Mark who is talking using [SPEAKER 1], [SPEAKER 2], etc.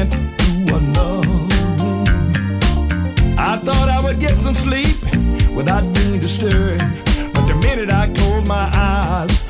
[SPEAKER 1] went to. I thought I would get some sleep without being disturbed, but the minute I closed my eyes.